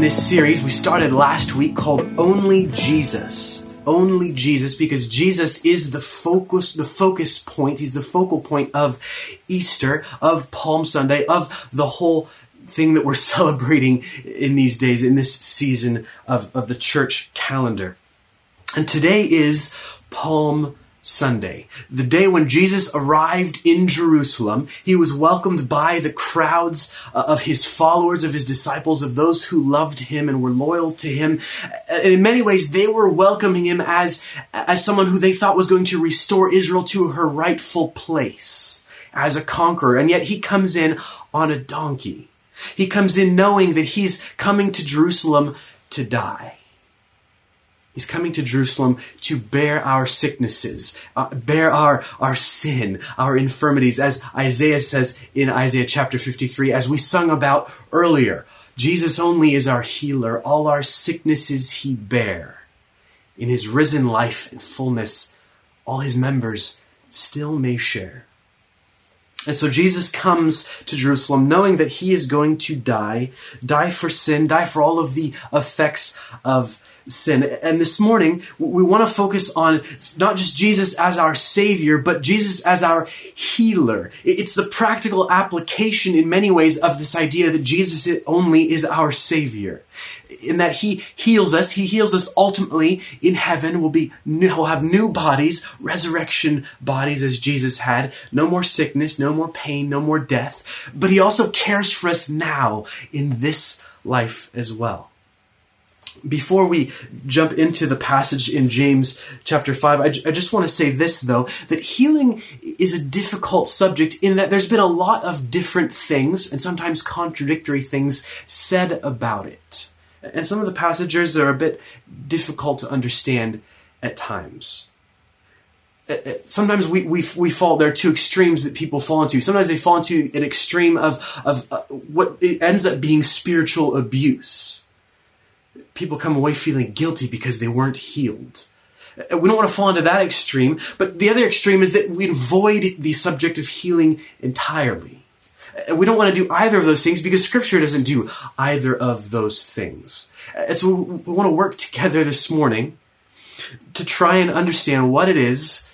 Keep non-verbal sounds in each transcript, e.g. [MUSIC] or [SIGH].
in this series we started last week called Only Jesus. Only Jesus, because Jesus is the focus, the focus point. He's the focal point of Easter, of Palm Sunday, of the whole thing that we're [LAUGHS] celebrating in these days, in this season of, of the church calendar. And today is Palm Sunday, the day when Jesus arrived in Jerusalem. He was welcomed by the crowds uh, of his followers, of his disciples, of those who loved him and were loyal to him. And in many ways, they were welcoming him as, as someone who they thought was going to restore Israel to her rightful place as a conqueror. And yet he comes in on a donkey. He comes in knowing that he's coming to Jerusalem to die. He's coming to Jerusalem to bear our sicknesses, uh, bear our, our sin, our infirmities, as Isaiah says in Isaiah chapter 53, as we sung about earlier. Jesus only is our healer. All our sicknesses he bear. In his risen life and fullness, all his members still may share. And so Jesus comes to Jerusalem knowing that he is going to die, die for sin, die for all of the effects of sin. And this morning, we want to focus on not just Jesus as our Savior, but Jesus as our healer. It's the practical application in many ways of this idea that Jesus only is our Savior. In that He heals us, He heals us ultimately in heaven. We'll be, we'll have new bodies, resurrection bodies as Jesus had. No more sickness, no more pain, no more death. But He also cares for us now in this life as well before we jump into the passage in James chapter 5, I, j- I just want to say this though, that healing is a difficult subject in that there's been a lot of different things and sometimes contradictory things said about it. And some of the passages are a bit difficult to understand at times. Uh, uh, sometimes we, we, we fall, there are two extremes that people fall into. Sometimes they fall into an extreme of, of uh, what ends up being spiritual abuse people come away feeling guilty because they weren't healed. Uh, we don't want to fall into that extreme, but the other extreme is that we avoid the subject of healing entirely. Uh, we don't want to do either of those things because scripture doesn't do either of those things. And so we want to work together this morning to try and understand what it is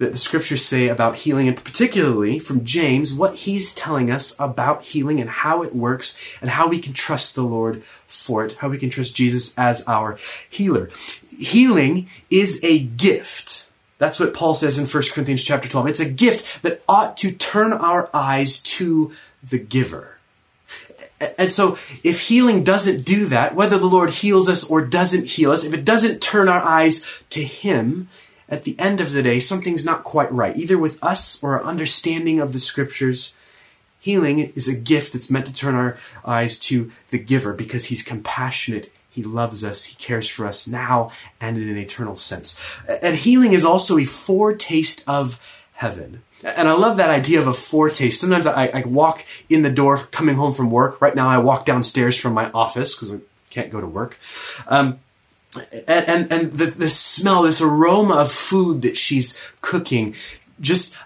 that the scriptures say about healing, and particularly from James, what he's telling us about healing and how it works, and how we can trust the Lord for it, how we can trust Jesus as our healer. Healing is a gift. That's what Paul says in 1 Corinthians chapter 12. It's a gift that ought to turn our eyes to the giver. And so, if healing doesn't do that, whether the Lord heals us or doesn't heal us, if it doesn't turn our eyes to Him, at the end of the day, something's not quite right, either with us or our understanding of the scriptures. Healing is a gift that's meant to turn our eyes to the giver because he's compassionate, he loves us, he cares for us now and in an eternal sense. And healing is also a foretaste of heaven. And I love that idea of a foretaste. Sometimes I, I walk in the door coming home from work. Right now, I walk downstairs from my office because I can't go to work. Um, and and, and the, the smell, this aroma of food that she's cooking, just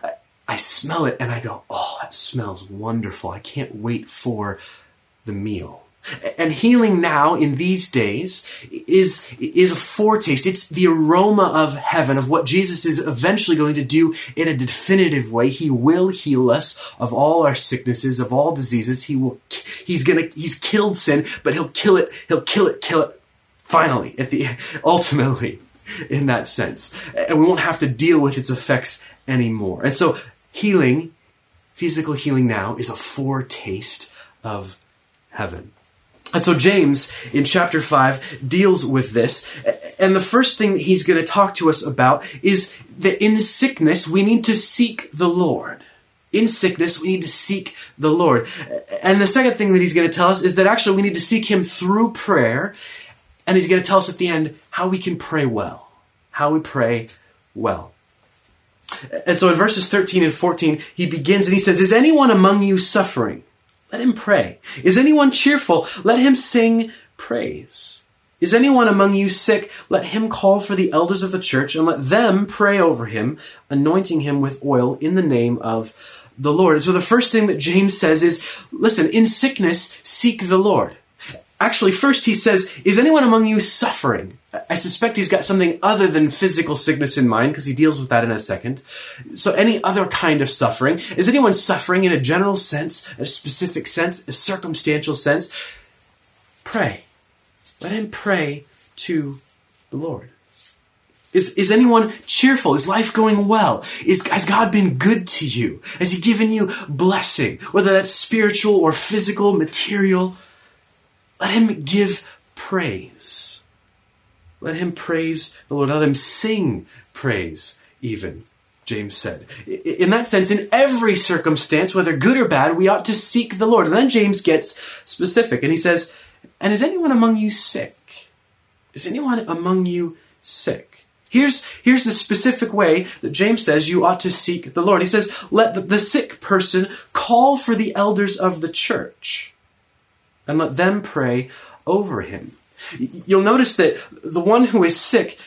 I smell it and I go, oh, that smells wonderful. I can't wait for the meal. And healing now in these days is, is a foretaste. It's the aroma of heaven, of what Jesus is eventually going to do in a definitive way. He will heal us of all our sicknesses, of all diseases. He will, he's gonna, he's killed sin, but he'll kill it, he'll kill it, kill it finally, at the [LAUGHS] ultimately, in that sense. And we won't have to deal with its effects anymore. And so healing, physical healing now, is a foretaste of heaven. And so James in chapter 5 deals with this. And the first thing that he's going to talk to us about is that in sickness we need to seek the Lord. In sickness we need to seek the Lord. And the second thing that he's going to tell us is that actually we need to seek him through prayer and he's going to tell us at the end how we can pray well. How we pray well. And so in verses 13 and 14, he begins and he says, Is anyone among you suffering? Let him pray. Is anyone cheerful? Let him sing praise. Is anyone among you sick? Let him call for the elders of the church and let them pray over him, anointing him with oil in the name of the Lord. And so the first thing that James says is, listen, in sickness, seek the Lord. Actually, first he says, Is anyone among you suffering? I suspect he's got something other than physical sickness in mind because he deals with that in a second. So, any other kind of suffering. Is anyone suffering in a general sense, a specific sense, a circumstantial sense? Pray. Let him pray to the Lord. Is, is anyone cheerful? Is life going well? Is, has God been good to you? Has He given you blessing? Whether that's spiritual or physical, material. Let Him give praise. Let Him praise the Lord. Let Him sing praise, even, James said. In that sense, in every circumstance, whether good or bad, we ought to seek the Lord. And then James gets specific and he says, And is anyone among you sick? Is anyone among you sick? Here's, here's the specific way that James says you ought to seek the Lord. He says, let the, the sick person call for the elders of the church and let them pray over him. You'll notice that the one who is sick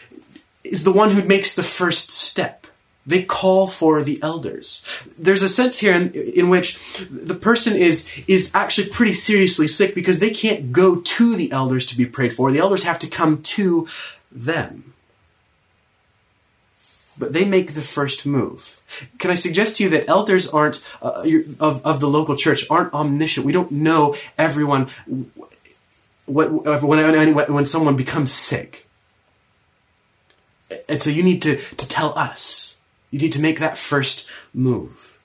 is the one who makes the first step. They call for the elders. There's a sense here in, in, which the person is, is actually pretty seriously sick because they can't go to the elders to be prayed for. The elders have to come to them but they make the first move. Can I suggest to you that elders aren't uh, of of the local church aren't omniscient? We don't know everyone. What when when someone becomes sick, and so you need to to tell us. You need to make that first move.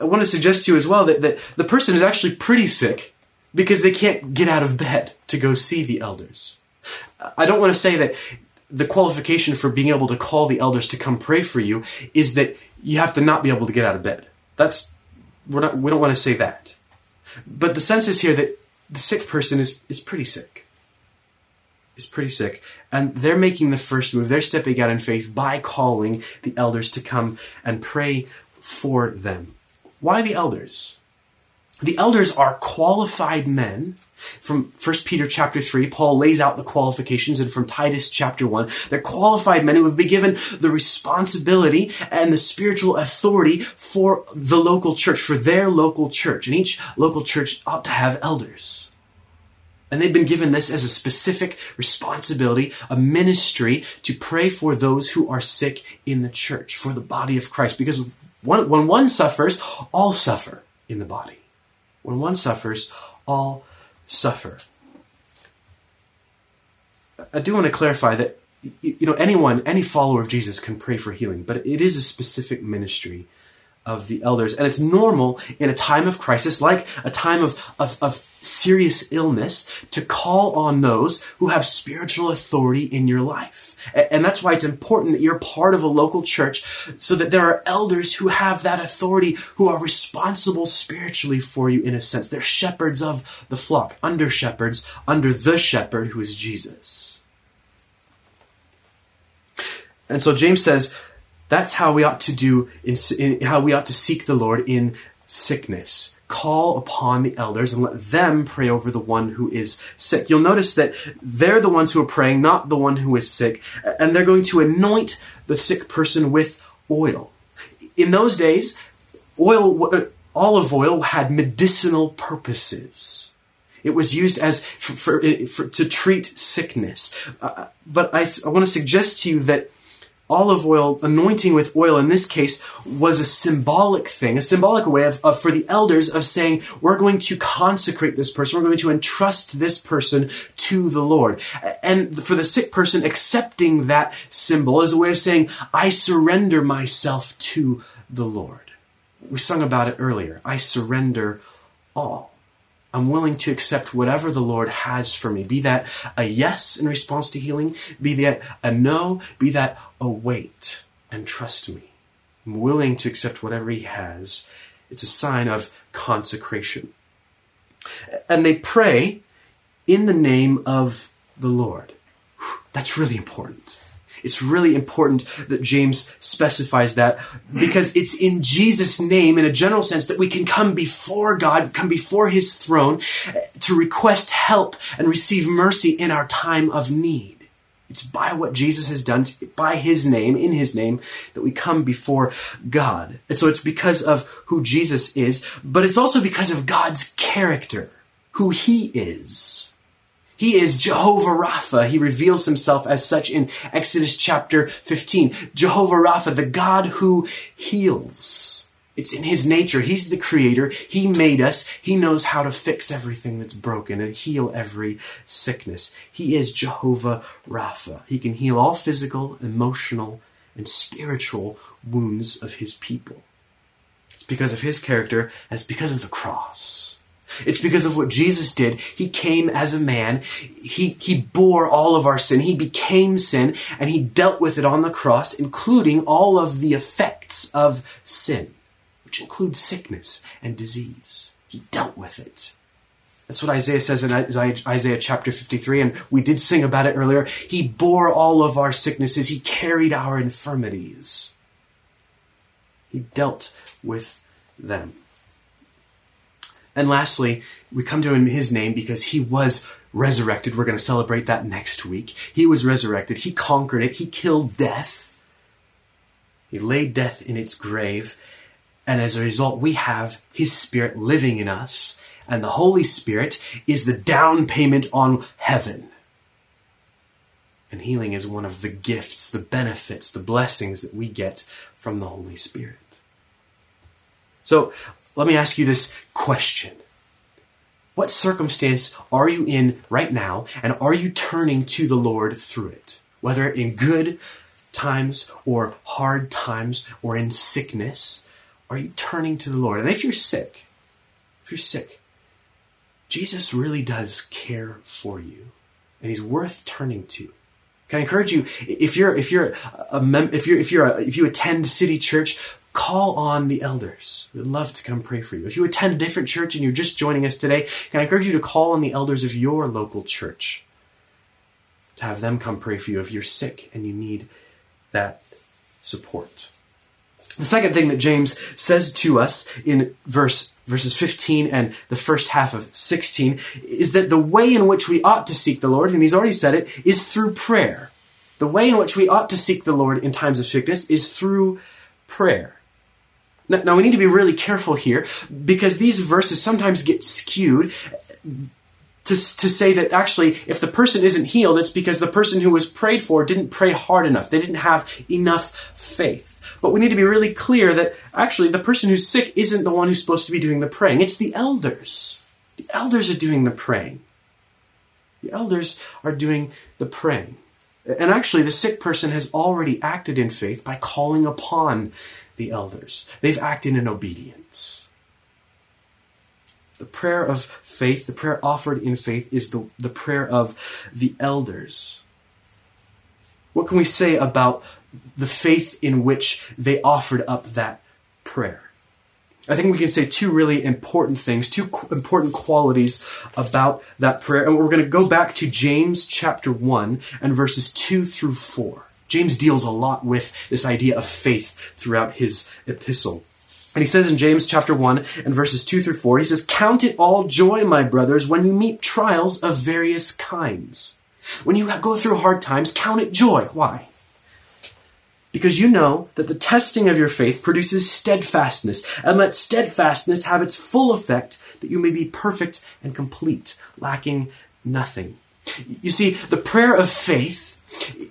I want to suggest to you as well that, that the person is actually pretty sick because they can't get out of bed to go see the elders. I don't want to say that the qualification for being able to call the elders to come pray for you is that you have to not be able to get out of bed. That's we're not we don't want to say that. But the sense is here that the sick person is is pretty sick. Is pretty sick. And they're making the first move. They're stepping out in faith by calling the elders to come and pray for them. Why the elders? The elders are qualified men from 1 Peter chapter 3, Paul lays out the qualifications, and from Titus chapter 1, they're qualified men who have been given the responsibility and the spiritual authority for the local church, for their local church. And each local church ought to have elders. And they've been given this as a specific responsibility, a ministry to pray for those who are sick in the church, for the body of Christ. Because when one suffers, all suffer in the body. When one suffers, all suffer. I do want to clarify that you know anyone any follower of Jesus can pray for healing, but it is a specific ministry of the elders. And it's normal in a time of crisis, like a time of, of, of, serious illness, to call on those who have spiritual authority in your life. And that's why it's important that you're part of a local church so that there are elders who have that authority, who are responsible spiritually for you in a sense. They're shepherds of the flock, under shepherds, under the shepherd who is Jesus. And so James says, that's how we ought to do, in, in, how we ought to seek the Lord in sickness. Call upon the elders and let them pray over the one who is sick. You'll notice that they're the ones who are praying, not the one who is sick, and they're going to anoint the sick person with oil. In those days, oil, uh, olive oil had medicinal purposes. It was used as for, for, for to treat sickness. Uh, but I, I want to suggest to you that olive oil, anointing with oil in this case, was a symbolic thing, a symbolic way of, of, for the elders of saying, we're going to consecrate this person, we're going to entrust this person to the Lord. And for the sick person, accepting that symbol is a way of saying, I surrender myself to the Lord. We sung about it earlier. I surrender all. I'm willing to accept whatever the Lord has for me. Be that a yes in response to healing, be that a no, be that a wait and trust me. I'm willing to accept whatever He has. It's a sign of consecration. And they pray in the name of the Lord. That's really important. It's really important that James specifies that because it's in Jesus' name, in a general sense, that we can come before God, come before His throne eh, to request help and receive mercy in our time of need. It's by what Jesus has done, by His name, in His name, that we come before God. And so it's because of who Jesus is, but it's also because of God's character, who He is. He is Jehovah Rapha. He reveals himself as such in Exodus chapter 15. Jehovah Rapha, the God who heals. It's in his nature. He's the creator. He made us. He knows how to fix everything that's broken and heal every sickness. He is Jehovah Rapha. He can heal all physical, emotional, and spiritual wounds of his people. It's because of his character and it's because of the cross. It's because of what Jesus did. He came as a man. He, he bore all of our sin. He became sin and he dealt with it on the cross, including all of the effects of sin, which includes sickness and disease. He dealt with it. That's what Isaiah says in Isaiah chapter 53, and we did sing about it earlier. He bore all of our sicknesses. He carried our infirmities. He dealt with them. And lastly, we come to him in his name because he was resurrected. We're going to celebrate that next week. He was resurrected. He conquered it. He killed death. He laid death in its grave. And as a result, we have his spirit living in us. And the Holy Spirit is the down payment on heaven. And healing is one of the gifts, the benefits, the blessings that we get from the Holy Spirit. So let me ask you this question. What circumstance are you in right now, and are you turning to the Lord through it? Whether in good times or hard times or in sickness, are you turning to the Lord? And if you're sick, if you're sick, Jesus really does care for you, and He's worth turning to. Can I encourage you if you're if you're a mem- if you're if you're a, if you attend City Church, call on the elders. We'd love to come pray for you. If you attend a different church and you're just joining us today, can I encourage you to call on the elders of your local church to have them come pray for you if you're sick and you need that support. The second thing that James says to us in verse verses 15 and the first half of 16 is that the way in which we ought to seek the Lord, and he's already said it, is through prayer. The way in which we ought to seek the Lord in times of sickness is through prayer. Now, now we need to be really careful here because these verses sometimes get skewed to, to say that actually, if the person isn't healed, it's because the person who was prayed for didn't pray hard enough. They didn't have enough faith. But we need to be really clear that actually the person who's sick isn't the one who's supposed to be doing the praying. It's the elders. The elders are doing the praying. The elders are doing the praying. And actually, the sick person has already acted in faith by calling upon the elders. They've acted in obedience. The prayer of faith, the prayer offered in faith, is the, the prayer of the elders. What can we say about the faith in which they offered up that prayer? I think we can say two really important things, two qu- important qualities about that prayer. And we're going to go back to James chapter 1 and verses 2 through 4. James deals a lot with this idea of faith throughout his epistle. And he says in James chapter 1 and verses 2 through 4, he says, Count it all joy, my brothers, when you meet trials of various kinds. When you go through hard times, count it joy. Why? Because you know that the testing of your faith produces steadfastness, and let steadfastness have its full effect, that you may be perfect and complete, lacking nothing. You see, the prayer of faith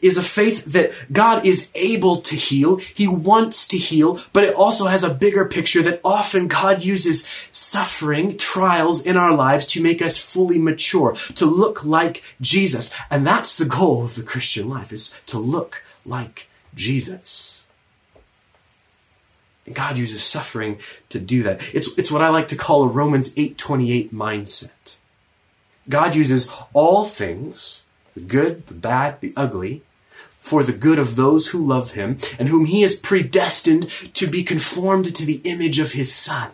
is a faith that God is able to heal. He wants to heal, but it also has a bigger picture that often God uses suffering, trials in our lives to make us fully mature, to look like Jesus. And that's the goal of the Christian life is to look like Jesus. And God uses suffering to do that. It's, it's what I like to call a Romans 8:28 mindset. God uses all things, the good, the bad, the ugly, for the good of those who love him and whom he has predestined to be conformed to the image of his son.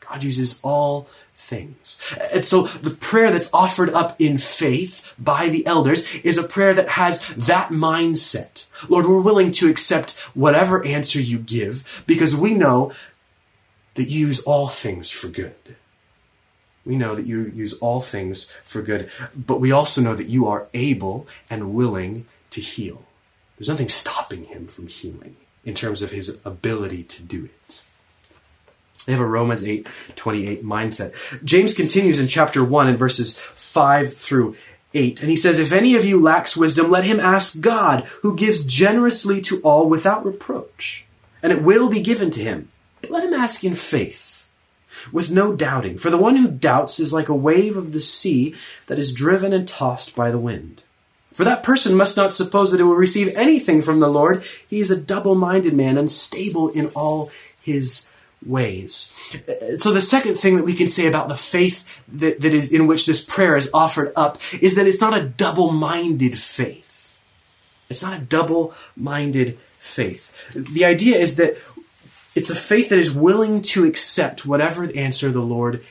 God uses all things. And so the prayer that's offered up in faith by the elders is a prayer that has that mindset. Lord, we're willing to accept whatever answer you give because we know that you use all things for good. We know that you use all things for good, but we also know that you are able and willing to heal. There's nothing stopping him from healing in terms of his ability to do it. They have a Romans 8 28 mindset. James continues in chapter 1 in verses 5 through 8. And he says, If any of you lacks wisdom, let him ask God, who gives generously to all without reproach, and it will be given to him. But let him ask in faith, with no doubting. For the one who doubts is like a wave of the sea that is driven and tossed by the wind. For that person must not suppose that it will receive anything from the Lord. He is a double minded man, unstable in all his ways. So the second thing that we can say about the faith that, that is in which this prayer is offered up is that it's not a double-minded faith. It's not a double-minded faith. The idea is that it's a faith that is willing to accept whatever answer the Lord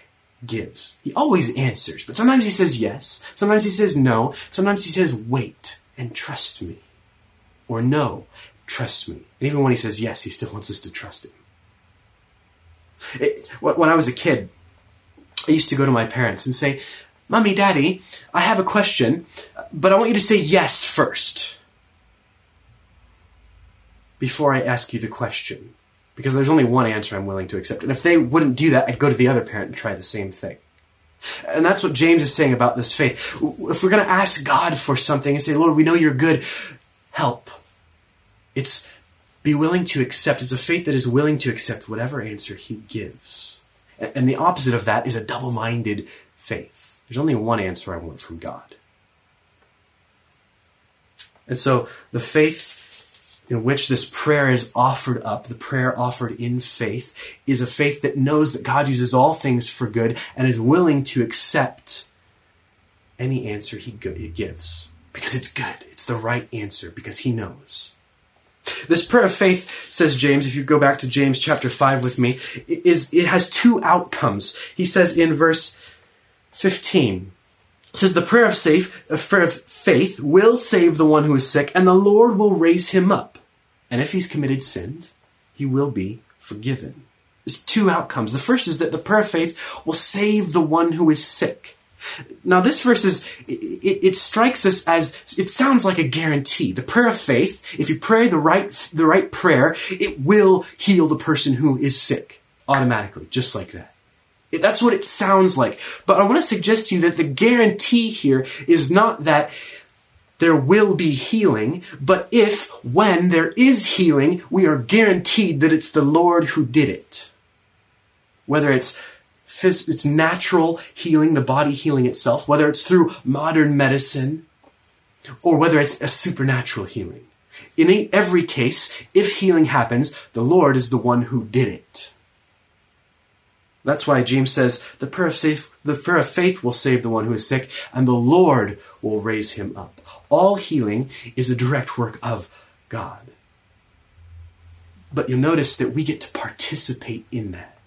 gives. He always answers, but sometimes he says yes, sometimes he says no, sometimes he says wait and trust me. Or no, trust me. And even when he says yes, he still wants us to trust him. It, when I was a kid, I used to go to my parents and say, Mommy, Daddy, I have a question, but I want you to say yes first before I ask you the question. Because there's only one answer I'm willing to accept. And if they wouldn't do that, I'd go to the other parent and try the same thing. And that's what James is saying about this faith. If we're going to ask God for something and say, Lord, we know you're good, help. It's be willing to accept. It's a faith that is willing to accept whatever answer he gives. And the opposite of that is a double minded faith. There's only one answer I want from God. And so the faith in which this prayer is offered up, the prayer offered in faith, is a faith that knows that God uses all things for good and is willing to accept any answer he gives. Because it's good. It's the right answer because he knows. This prayer of faith, says James, if you go back to James chapter 5 with me, is it has two outcomes. He says in verse 15, it says the prayer of safe, prayer of faith will save the one who is sick, and the Lord will raise him up. And if he's committed sin, he will be forgiven. There's two outcomes. The first is that the prayer of faith will save the one who is sick. Now, this verse is, it, it, strikes us as, it sounds like a guarantee. The prayer of faith, if you pray the right, the right prayer, it will heal the person who is sick automatically, just like that. That's what it sounds like. But I want to suggest to you that the guarantee here is not that there will be healing, but if, when there is healing, we are guaranteed that it's the Lord who did it. Whether it's phys- it's natural healing, the body healing itself, whether it's through modern medicine or whether it's a supernatural healing. In every case, if healing happens, the Lord is the one who did it. That's why James says the prayer of the prayer of faith will save the one who is sick, and the Lord will raise him up. All healing is a direct work of God. But you'll notice that we get to participate in that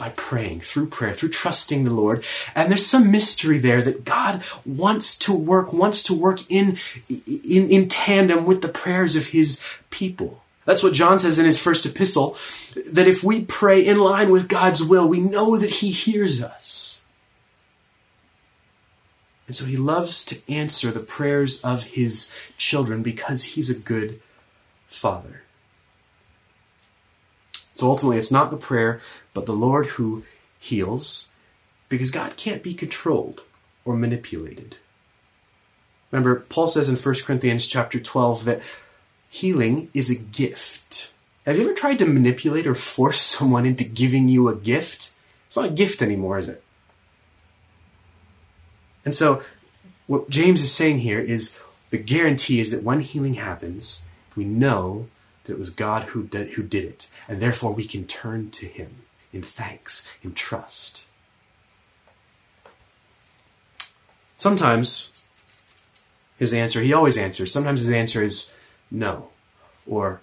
by praying, through prayer, through trusting the Lord. And there's some mystery there that God wants to work, wants to work in, in, in tandem with the prayers of his people. That's what John says in his first epistle, that if we pray in line with God's will, we know that he hears us. And so he loves to answer the prayers of his children because he's a good father. So ultimately, it's not the prayer, but the Lord who heals, because God can't be controlled or manipulated. Remember, Paul says in 1 Corinthians chapter 12 that healing is a gift. Have you ever tried to manipulate or force [LAUGHS] someone into giving you a gift? It's not a gift anymore, is it? And so, what James is saying here is the guarantee is that when healing happens, we know that it was God who did, who did it, and therefore we can turn to Him in thanks, in trust. Sometimes his answer, he always answers, sometimes his answer is no or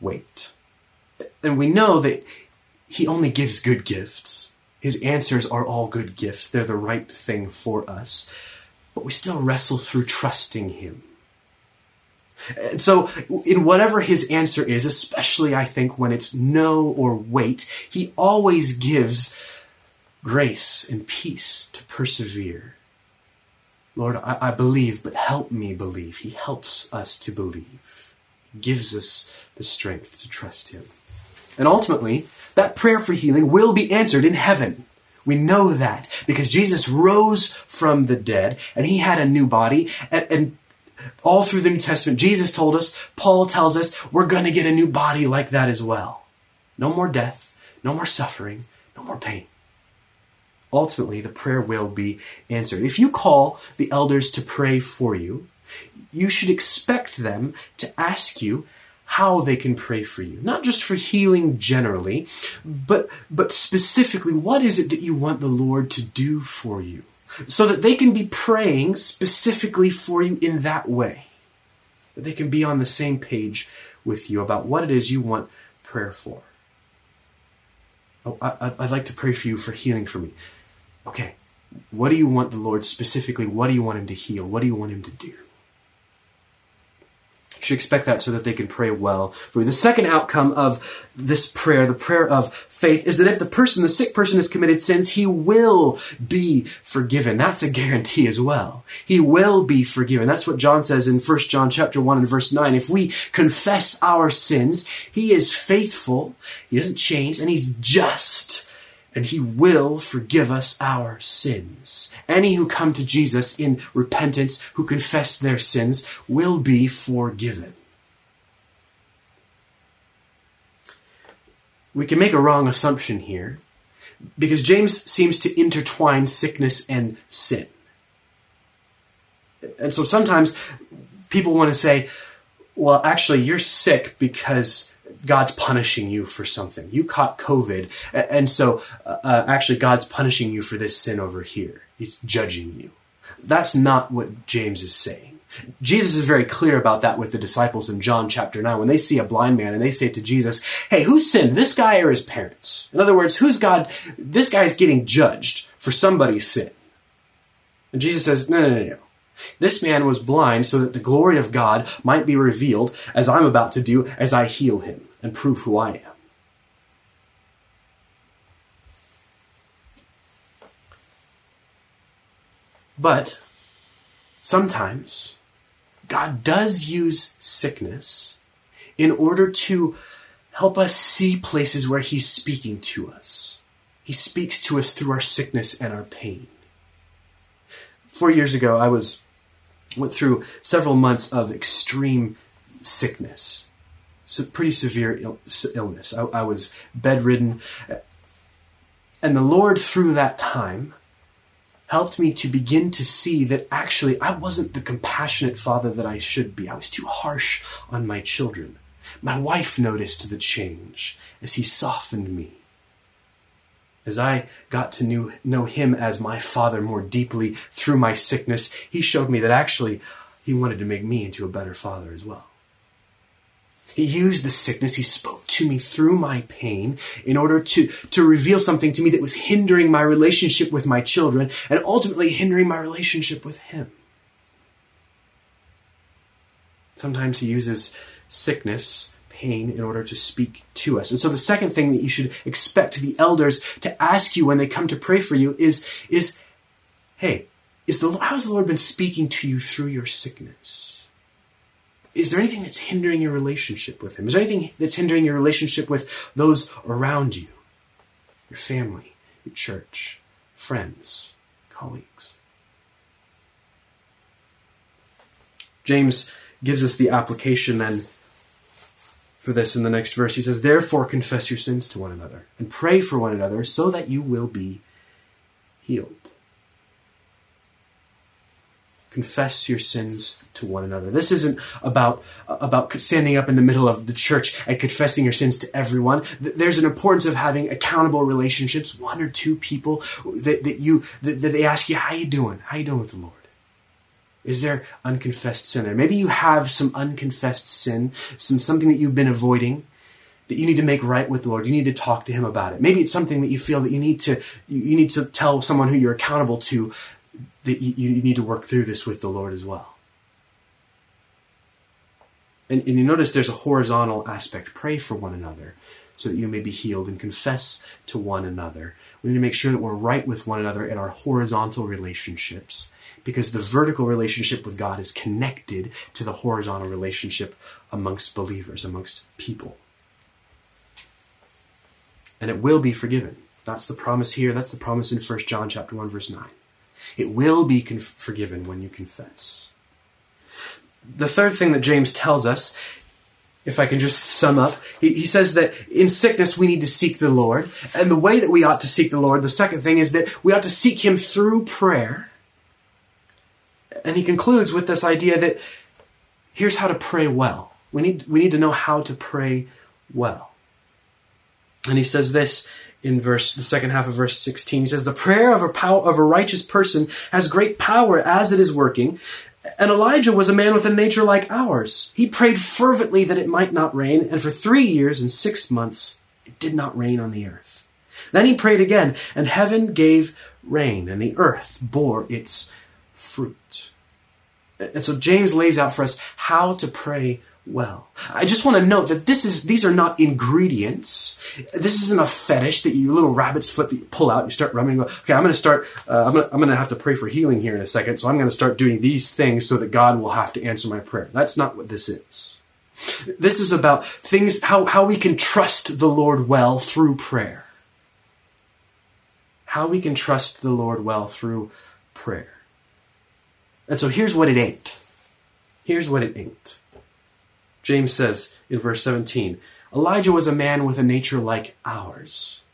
wait. And we know that he only gives good gifts. His answers are all good gifts. They're the right thing for us. But we still wrestle through trusting him. And so, in whatever his answer is, especially I think when it's no or wait, he always gives grace and peace to persevere. Lord, I, I believe, but help me believe. He helps us to believe, he gives us the strength to trust him. And ultimately, that prayer for healing will be answered in heaven. We know that because Jesus rose from the dead and he had a new body. And, and all through the New Testament, Jesus told us, Paul tells us, we're going to get a new body like that as well. No more death, no more suffering, no more pain. Ultimately, the prayer will be answered. If you call the elders to pray for you, you should expect them to ask you how they can pray for you. Not just for healing generally, but, but specifically, what is it that you want the Lord to do for you? So that they can be praying specifically for you in that way. That they can be on the same page with you about what it is you want prayer for. Oh, I, I'd like to pray for you for healing for me. Okay, what do you want the Lord specifically? What do you want Him to heal? What do you want Him to do? Should expect that so that they can pray well for you. The second outcome of this prayer, the prayer of faith, is that if the person, the sick person has committed sins, he will be forgiven. That's a guarantee as well. He will be forgiven. That's what John says in 1 John chapter 1 and verse 9. If we confess our sins, he is faithful, he doesn't change, and he's just and he will forgive us our sins. Any who come to Jesus in repentance, who confess their sins, will be forgiven. We can make a wrong assumption here because James seems to intertwine sickness and sin. And so sometimes people want to say, well, actually, you're sick because God's punishing you for something. You caught COVID, and so uh, uh, actually God's punishing you for this sin over here. He's judging you. That's not what James is saying. Jesus is very clear about that with the disciples in John chapter 9 when they see a blind man and they say to Jesus, Hey, who sinned, this guy or his parents? In other words, who's God? This guy's getting judged for somebody's sin. And Jesus says, No, no, no, no. This man was blind so that the glory of God might be revealed, as I'm about to do, as I heal him and prove who I am. But sometimes God does use sickness in order to help us see places where He's speaking to us. He speaks to us through our sickness and our pain. Four years ago, I was went through several months of extreme sickness, so pretty severe Ill- illness. I, I was bedridden, and the Lord, through that time, helped me to begin to see that actually I wasn't the compassionate father that I should be. I was too harsh on my children. My wife noticed the change as he softened me. As I got to knew, know him as my father more deeply through my sickness, he showed me that actually he wanted to make me into a better father as well. He used the sickness, he spoke to me through my pain in order to, to reveal something to me that was hindering my relationship with my children and ultimately hindering my relationship with him. Sometimes he uses sickness pain in order to speak to us. And so the second thing that you should expect the elders to ask you when they come to pray for you is, is, hey, is the, how's the Lord been speaking to you through your sickness? Is there anything that's hindering your relationship with Him? Is there anything that's hindering your relationship with those around you? Your family, your church, friends, colleagues? James gives us the application then for this in the next verse. He says, Therefore confess your sins to one another and pray for one another so that you will be healed. Confess your sins to one another. This isn't about, about standing up in the middle of the church and confessing your sins to everyone. There's an importance of having accountable relationships, one or two people that, that you, that, that they ask you, how you doing? How you doing with the Lord? Is there unconfessed sin there? Maybe you have some unconfessed sin, some something that you've been avoiding that you need to make right with the Lord. You need to talk to Him about it. Maybe it's something that you feel that you need to you need to tell someone who you're accountable to that you, you need to work through this with the Lord as well. And, and you notice there's a horizontal aspect. Pray for one another so that you may be healed and confess to one another. We need to make sure that we're right with one another in our horizontal relationships because the vertical relationship with God is connected to the horizontal relationship amongst believers, amongst people. And it will be forgiven. That's the promise here. That's the promise in 1 John chapter 1 verse 9. It will be conf- forgiven when you confess. The third thing that James tells us, if I can just sum up, he, he says that in sickness we need to seek the Lord. And the way that we ought to seek the Lord, the second thing is that we ought to seek Him through prayer. And he concludes with this idea that here's how to pray well. We need, we need to know how to pray well. And he says this in verse the second half of verse 16 he says the prayer of a pow- of a righteous person has great power as it is working. And Elijah was a man with a nature like ours. He prayed fervently that it might not rain and for 3 years and 6 months it did not rain on the earth. Then he prayed again and heaven gave rain and the earth bore its fruit. And so James lays out for us how to pray well. I just want to note that this is these are not ingredients. This isn't a fetish that you little rabbit's foot that you pull out and you start rubbing. And go, okay, I'm going to start. Uh, I'm going I'm to have to pray for healing here in a second. So I'm going to start doing these things so that God will have to answer my prayer. That's not what this is. This is about things how how we can trust the Lord well through prayer. How we can trust the Lord well through prayer. And so here's what it ain't. Here's what it ain't. James says in verse 17 Elijah was a man with a nature like ours.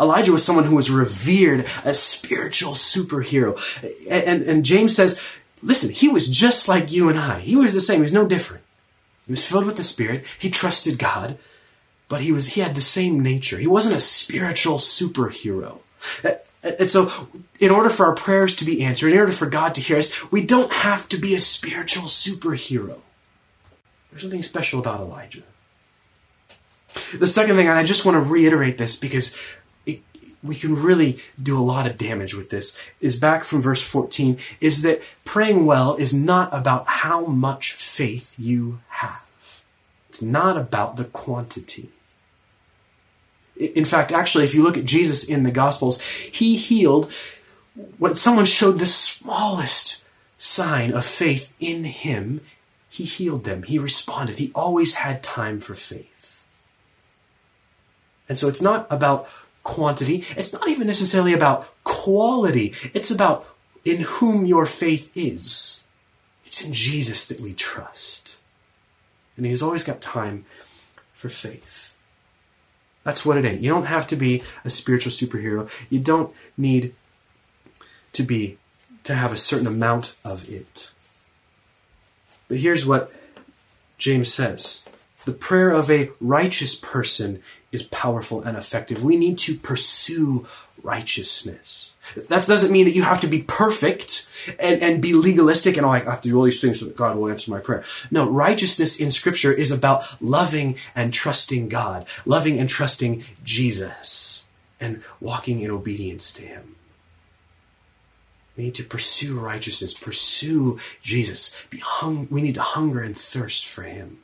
Elijah was someone who was revered, a spiritual superhero. And, and, and, James says, listen, he was just like you and I. He was the same. He was no different. He was filled with the Spirit. He trusted God, but he was, he had the same nature. He wasn't a spiritual superhero. And so, in order for our prayers to be answered, in order for God to hear us, we don't have to be a spiritual superhero. There's something special about Elijah. The second thing, and I just want to reiterate this because it, we can really do a lot of damage with this, is back from verse 14, is that praying well is not about how much faith you have. It's not about the quantity. In fact, actually, if you look at Jesus in the Gospels, he healed when someone showed the smallest sign of faith in him, he healed them. He responded. He always had time for faith. And so it's not about quantity. It's not even necessarily about quality. It's about in whom your faith is. It's in Jesus that we trust. And He's always got time for faith. That's what it is. You don't have to be a spiritual superhero. You don't need to be to have a certain amount of it. But here's what James says The prayer of a righteous person is powerful and effective. We need to pursue righteousness. That doesn't mean that you have to be perfect and, and be legalistic and oh, I have to do all these things so that God will answer my prayer. No, righteousness in Scripture is about loving and trusting God, loving and trusting Jesus, and walking in obedience to Him. We need to pursue righteousness, pursue Jesus. Be hung, we need to hunger and thirst for Him.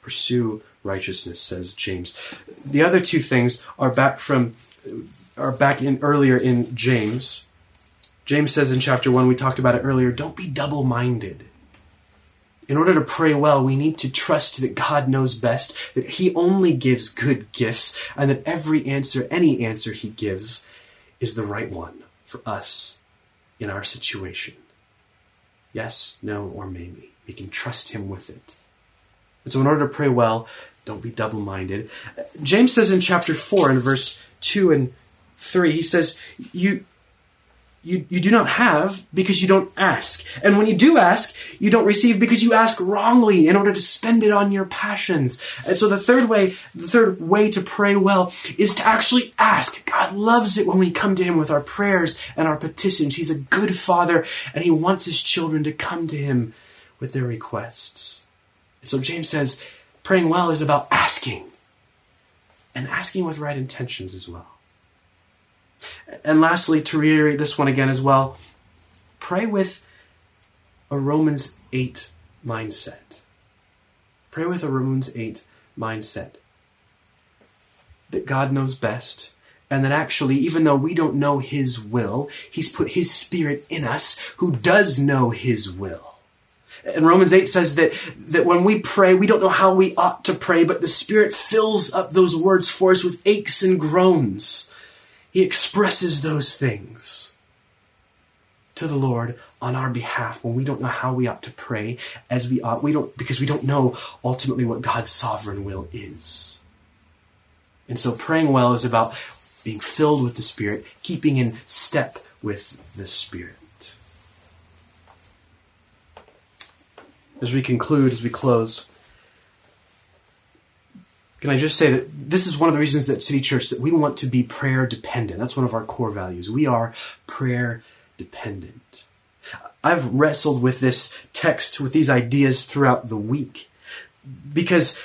Pursue righteousness, says James. The other two things are back from are back in earlier in James. James says in chapter one, we talked about it earlier, don't be double-minded. In order to pray well, we need to trust that God knows best, that He only gives good gifts, and that every answer, any answer He gives, is the right one for us in our situation. Yes, no, or maybe. We can trust Him with it. And so, in order to pray well, don't be double minded. Uh, James says in chapter 4, in verse 2 and 3, he says, You you, you do not have because you don't ask. And when you do ask, you don't receive because you ask wrongly in order to spend it on your passions. And so the third way, the third way to pray well is to actually ask. God loves it when we come to Him with our prayers and our petitions. He's a good Father and He wants His children to come to Him with their requests. And so James says, praying well is about asking and asking with right intentions as well. And lastly, to reiterate this one again as well, pray with a Romans 8 mindset. Pray with a Romans 8 mindset. That God knows best, and that actually, even though we don't know His will, He's put His Spirit in us who does know His will. And Romans 8 says that, that when we pray, we don't know how we ought to pray, but the Spirit fills up those words for us with aches and groans. He expresses those things to the Lord on our behalf when we don't know how we ought to pray as we ought. We don't, because we don't know ultimately what God's sovereign will is. And so praying well is about being filled with the Spirit, keeping in step with the Spirit. As we conclude, as we close, can I just say that this is one of the reasons that City Church that we want to be prayer dependent. That's one of our core values. We are prayer dependent. I've wrestled with this text, with these ideas throughout the week because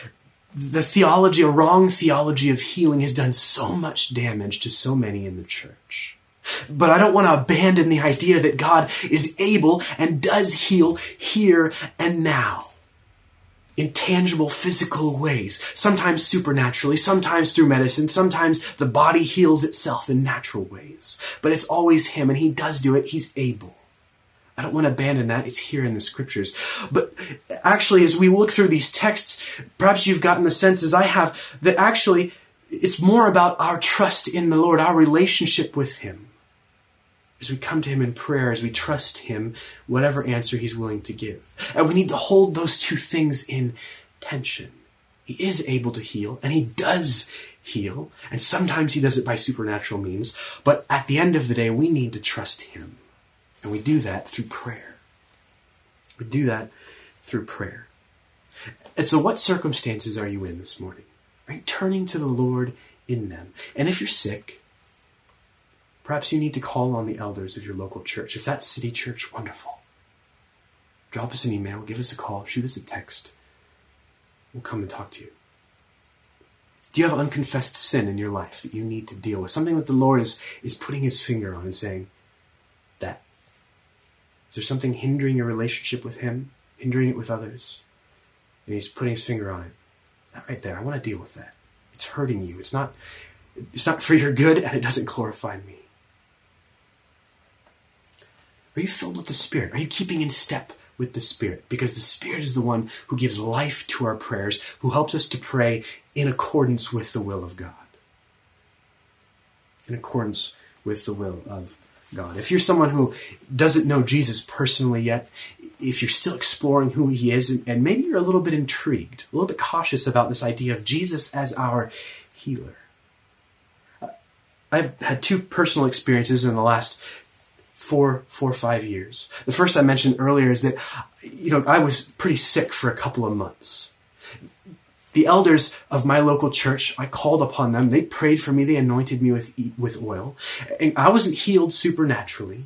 the theology, a wrong theology of healing has done so much damage to so many in the church. But I don't want to abandon the idea that God is able and does heal here and now. In tangible physical ways, sometimes supernaturally, sometimes through medicine, sometimes the body heals itself in natural ways. But it's always Him and He does do it, He's able. I don't want to abandon that. It's here in the scriptures. But actually, as we look through these texts, perhaps you've gotten the sense, as I have, that actually it's more about our trust in the Lord, our relationship with Him. As we come to Him in prayer, as we trust Him, whatever answer He's willing to give. And we need to hold those two things in tension. He is able to heal, and He does heal, and sometimes He does it by supernatural means, but at the end of the day, we need to trust Him. And we do that through prayer. We do that through prayer. And so, what circumstances are you in this morning? You turning to the Lord in them? And if you're sick, perhaps you need to call on the elders of your local church. If that's City Church, wonderful. Drop us an email, give us a call, shoot us a text. We'll come and talk to you. Do you have unconfessed sin in your life that you need to deal with? Something that the Lord is, is putting his finger on and saying, that is there something hindering your relationship with Him, hindering it with others? And He's putting His finger on it. That right there. I want to deal with that. It's hurting you. It's not. It's not for your good, and it doesn't glorify me. Are you filled with the Spirit? Are you keeping in step with the Spirit? Because the Spirit is the one who gives life to our prayers, who helps us to pray in accordance with the will of God. In accordance with the will of God. If you're someone who doesn't know Jesus personally yet, if you're still exploring who he is, and, maybe you're a little bit intrigued, a little bit cautious about this idea of Jesus as our healer. Uh, I've had two personal experiences in the last four, four or five years. The first I mentioned earlier is that, you know, I was pretty sick for a couple of months the elders of my local church, I called upon them. They prayed for me. They anointed me with, with oil. And I wasn't healed supernaturally.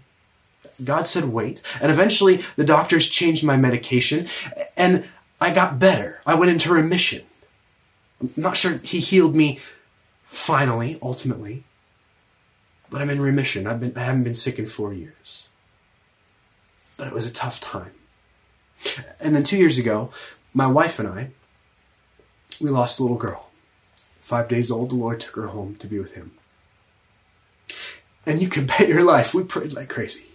God said, wait. And eventually the doctors changed my medication and I got better. I went into remission. I'm not sure he healed me finally, ultimately, but I'm in remission. I've been, I haven't been sick in four years. But it was a tough time. And then two years ago, my wife and I, we lost a little girl. Five days old, the Lord took her home to be with him. And you can [LAUGHS] bet your life, we prayed like crazy.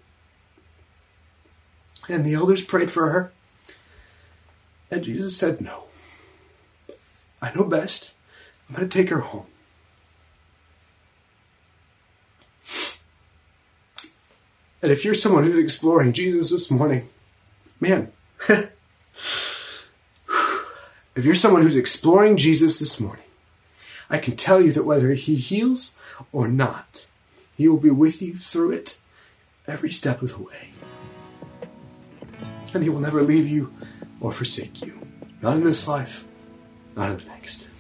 And the elders prayed for her. And Jesus said, No. I know best. I'm going to take her home. And if you're someone who's exploring Jesus this morning, man, [SIGHS] If you're someone who's exploring Jesus this morning, I can tell you that whether he heals or not, he will be with you through it every step of the way. And he will never leave you or forsake you. Not in this life, not in the next.